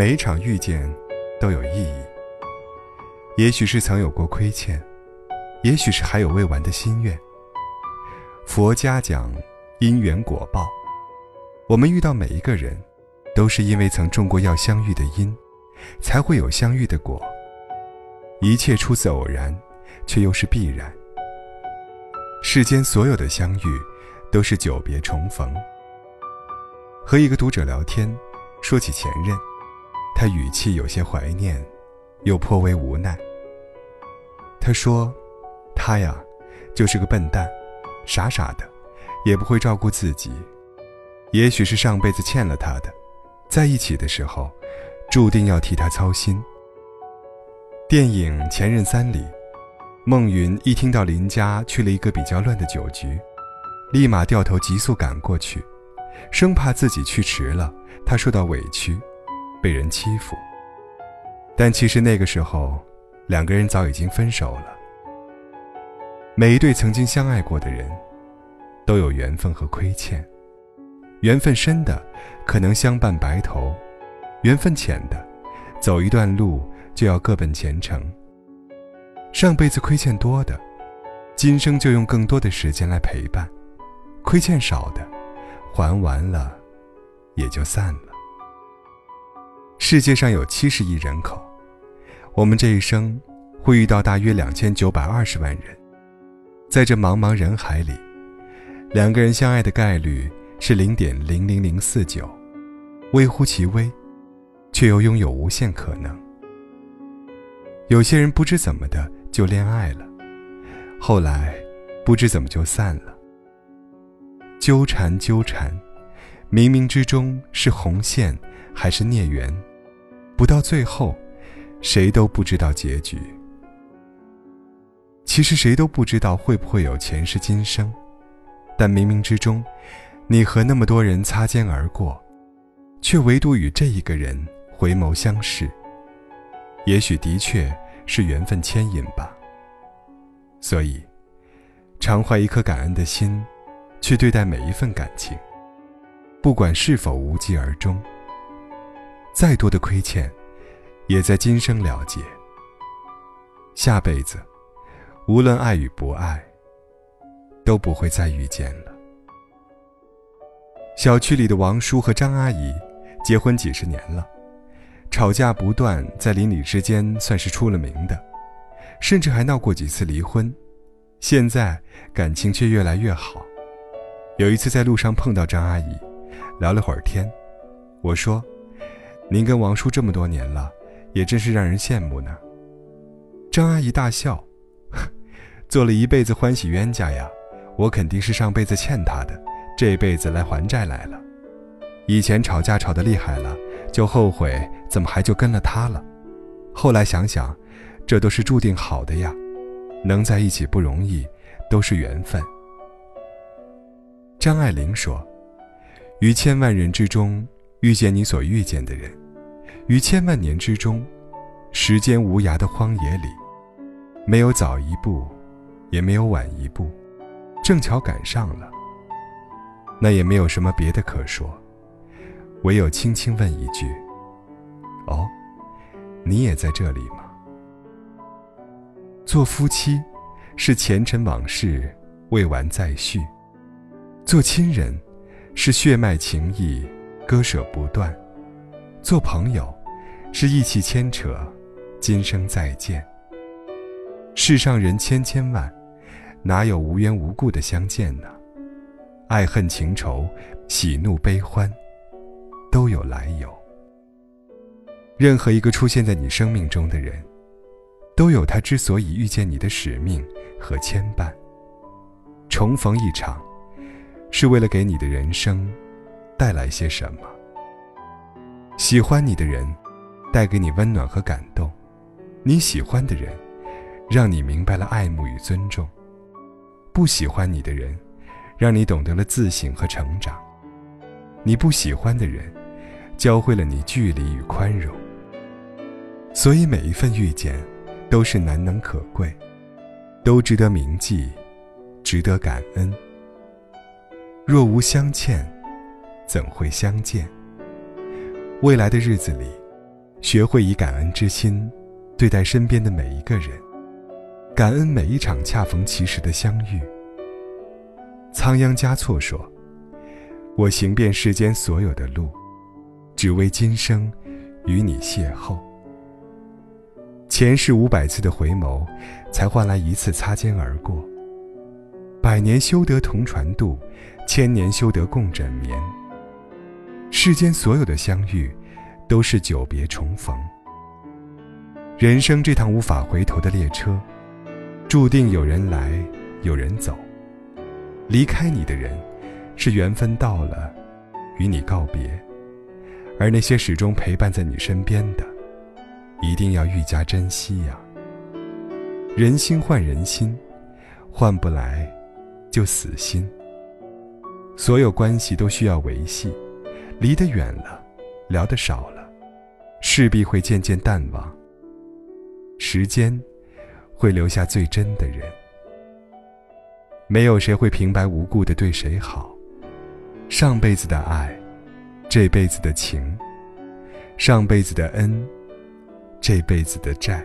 每一场遇见都有意义。也许是曾有过亏欠，也许是还有未完的心愿。佛家讲因缘果报，我们遇到每一个人，都是因为曾种过要相遇的因，才会有相遇的果。一切出自偶然，却又是必然。世间所有的相遇，都是久别重逢。和一个读者聊天，说起前任，他语气有些怀念，又颇为无奈。他说：“他呀，就是个笨蛋，傻傻的，也不会照顾自己。也许是上辈子欠了他的，在一起的时候，注定要替他操心。”电影《前任三》里，孟云一听到林家去了一个比较乱的酒局，立马掉头急速赶过去，生怕自己去迟了，他受到委屈，被人欺负。但其实那个时候，两个人早已经分手了。每一对曾经相爱过的人，都有缘分和亏欠，缘分深的可能相伴白头，缘分浅的，走一段路。就要各奔前程。上辈子亏欠多的，今生就用更多的时间来陪伴；亏欠少的，还完了，也就散了。世界上有七十亿人口，我们这一生会遇到大约两千九百二十万人，在这茫茫人海里，两个人相爱的概率是零点零零零四九，微乎其微，却又拥有无限可能。有些人不知怎么的就恋爱了，后来不知怎么就散了。纠缠纠缠，冥冥之中是红线还是孽缘？不到最后，谁都不知道结局。其实谁都不知道会不会有前世今生，但冥冥之中，你和那么多人擦肩而过，却唯独与这一个人回眸相视。也许的确是缘分牵引吧。所以，常怀一颗感恩的心，去对待每一份感情，不管是否无疾而终。再多的亏欠，也在今生了结。下辈子，无论爱与不爱，都不会再遇见了。小区里的王叔和张阿姨结婚几十年了。吵架不断，在邻里之间算是出了名的，甚至还闹过几次离婚。现在感情却越来越好。有一次在路上碰到张阿姨，聊了会儿天，我说：“您跟王叔这么多年了，也真是让人羡慕呢。”张阿姨大笑：“做了一辈子欢喜冤家呀，我肯定是上辈子欠他的，这辈子来还债来了。以前吵架吵得厉害了。”就后悔怎么还就跟了他了，后来想想，这都是注定好的呀，能在一起不容易，都是缘分。张爱玲说：“于千万人之中遇见你所遇见的人，于千万年之中，时间无涯的荒野里，没有早一步，也没有晚一步，正巧赶上了。那也没有什么别的可说。”唯有轻轻问一句：“哦，你也在这里吗？”做夫妻，是前尘往事未完再续；做亲人，是血脉情谊割舍不断；做朋友，是义气牵扯，今生再见。世上人千千万，哪有无缘无故的相见呢？爱恨情仇，喜怒悲欢。都有来由。任何一个出现在你生命中的人，都有他之所以遇见你的使命和牵绊。重逢一场，是为了给你的人生带来些什么？喜欢你的人，带给你温暖和感动；你喜欢的人，让你明白了爱慕与尊重；不喜欢你的人，让你懂得了自省和成长。你不喜欢的人。教会了你距离与宽容，所以每一份遇见，都是难能可贵，都值得铭记，值得感恩。若无相欠，怎会相见？未来的日子里，学会以感恩之心对待身边的每一个人，感恩每一场恰逢其时的相遇。仓央嘉措说：“我行遍世间所有的路，只为今生与你邂逅。”前世五百次的回眸，才换来一次擦肩而过。百年修得同船渡，千年修得共枕眠。世间所有的相遇，都是久别重逢。人生这趟无法回头的列车，注定有人来，有人走。离开你的人，是缘分到了，与你告别；而那些始终陪伴在你身边的，一定要愈加珍惜呀。人心换人心，换不来就死心。所有关系都需要维系，离得远了，聊得少了，势必会渐渐淡忘。时间会留下最真的人。没有谁会平白无故的对谁好。上辈子的爱，这辈子的情，上辈子的恩。这辈子的债，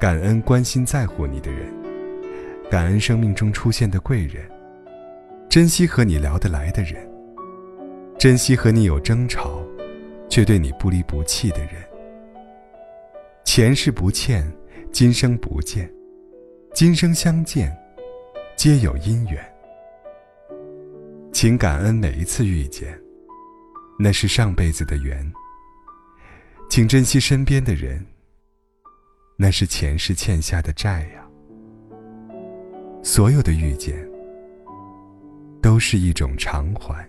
感恩关心在乎你的人，感恩生命中出现的贵人，珍惜和你聊得来的人，珍惜和你有争吵，却对你不离不弃的人。前世不欠，今生不见，今生相见，皆有因缘。请感恩每一次遇见，那是上辈子的缘。请珍惜身边的人，那是前世欠下的债呀。所有的遇见，都是一种偿还。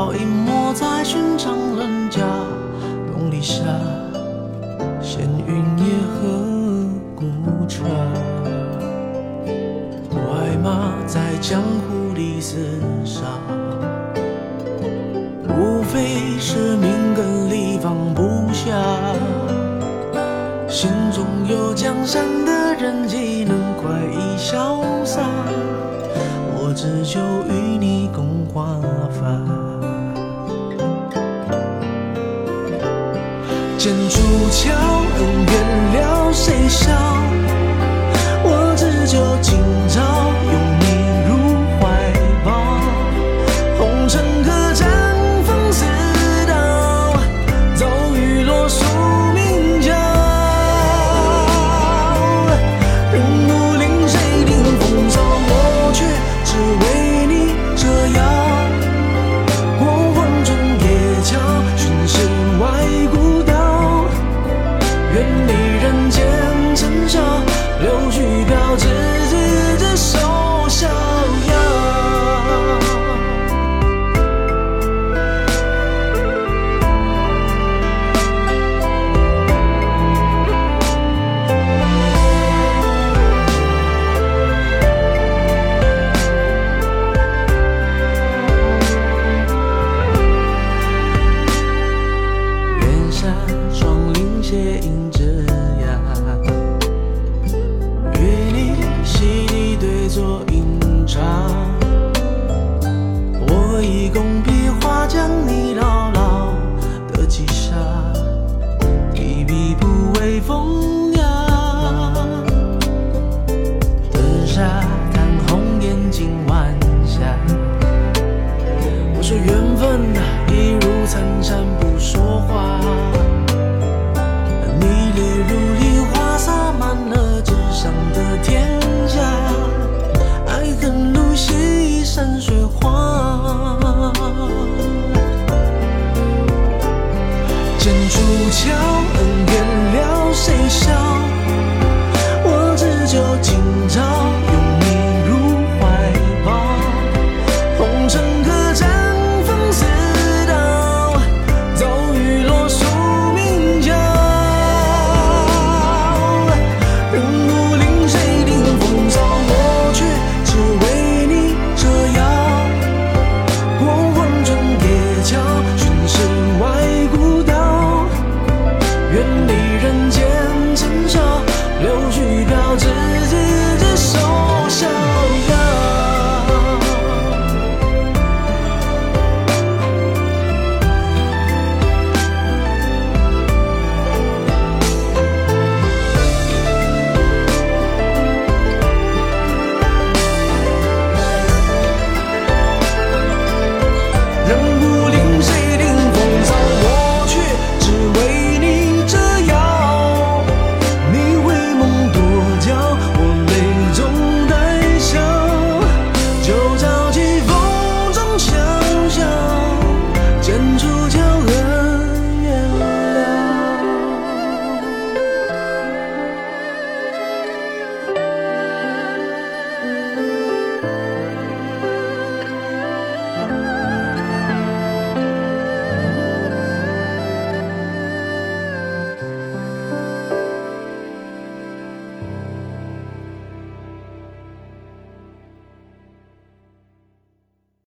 刀隐没在寻常人家，东篱下，闲云野鹤孤船，快马在江湖里厮杀，无非是命根里放不下，心中有江山的人，岂能快意潇洒？我只求与你共华发，剑出鞘，恩怨了谁笑？愿你